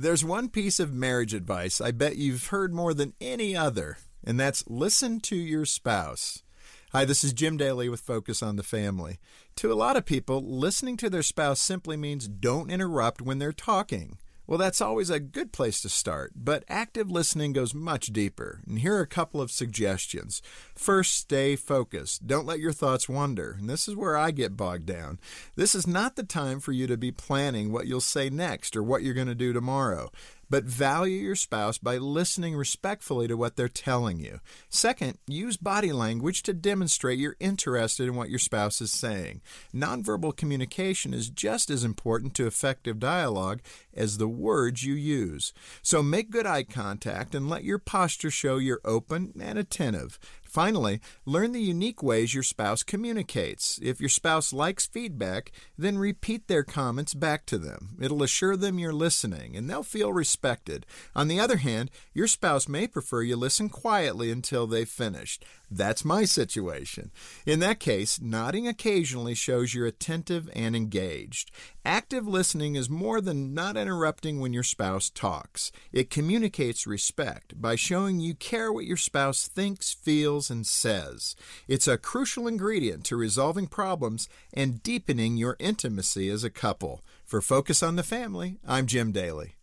There's one piece of marriage advice I bet you've heard more than any other, and that's listen to your spouse. Hi, this is Jim Daly with Focus on the Family. To a lot of people, listening to their spouse simply means don't interrupt when they're talking. Well, that's always a good place to start, but active listening goes much deeper. And here are a couple of suggestions. First, stay focused. Don't let your thoughts wander. And this is where I get bogged down. This is not the time for you to be planning what you'll say next or what you're going to do tomorrow but value your spouse by listening respectfully to what they're telling you. Second, use body language to demonstrate you're interested in what your spouse is saying. Nonverbal communication is just as important to effective dialogue as the words you use. So make good eye contact and let your posture show you're open and attentive. Finally, learn the unique ways your spouse communicates. If your spouse likes feedback, then repeat their comments back to them. It'll assure them you're listening and they'll feel respected. On the other hand, your spouse may prefer you listen quietly until they've finished. That's my situation. In that case, nodding occasionally shows you're attentive and engaged. Active listening is more than not interrupting when your spouse talks. It communicates respect by showing you care what your spouse thinks, feels, and says. It's a crucial ingredient to resolving problems and deepening your intimacy as a couple. For Focus on the Family, I'm Jim Daly.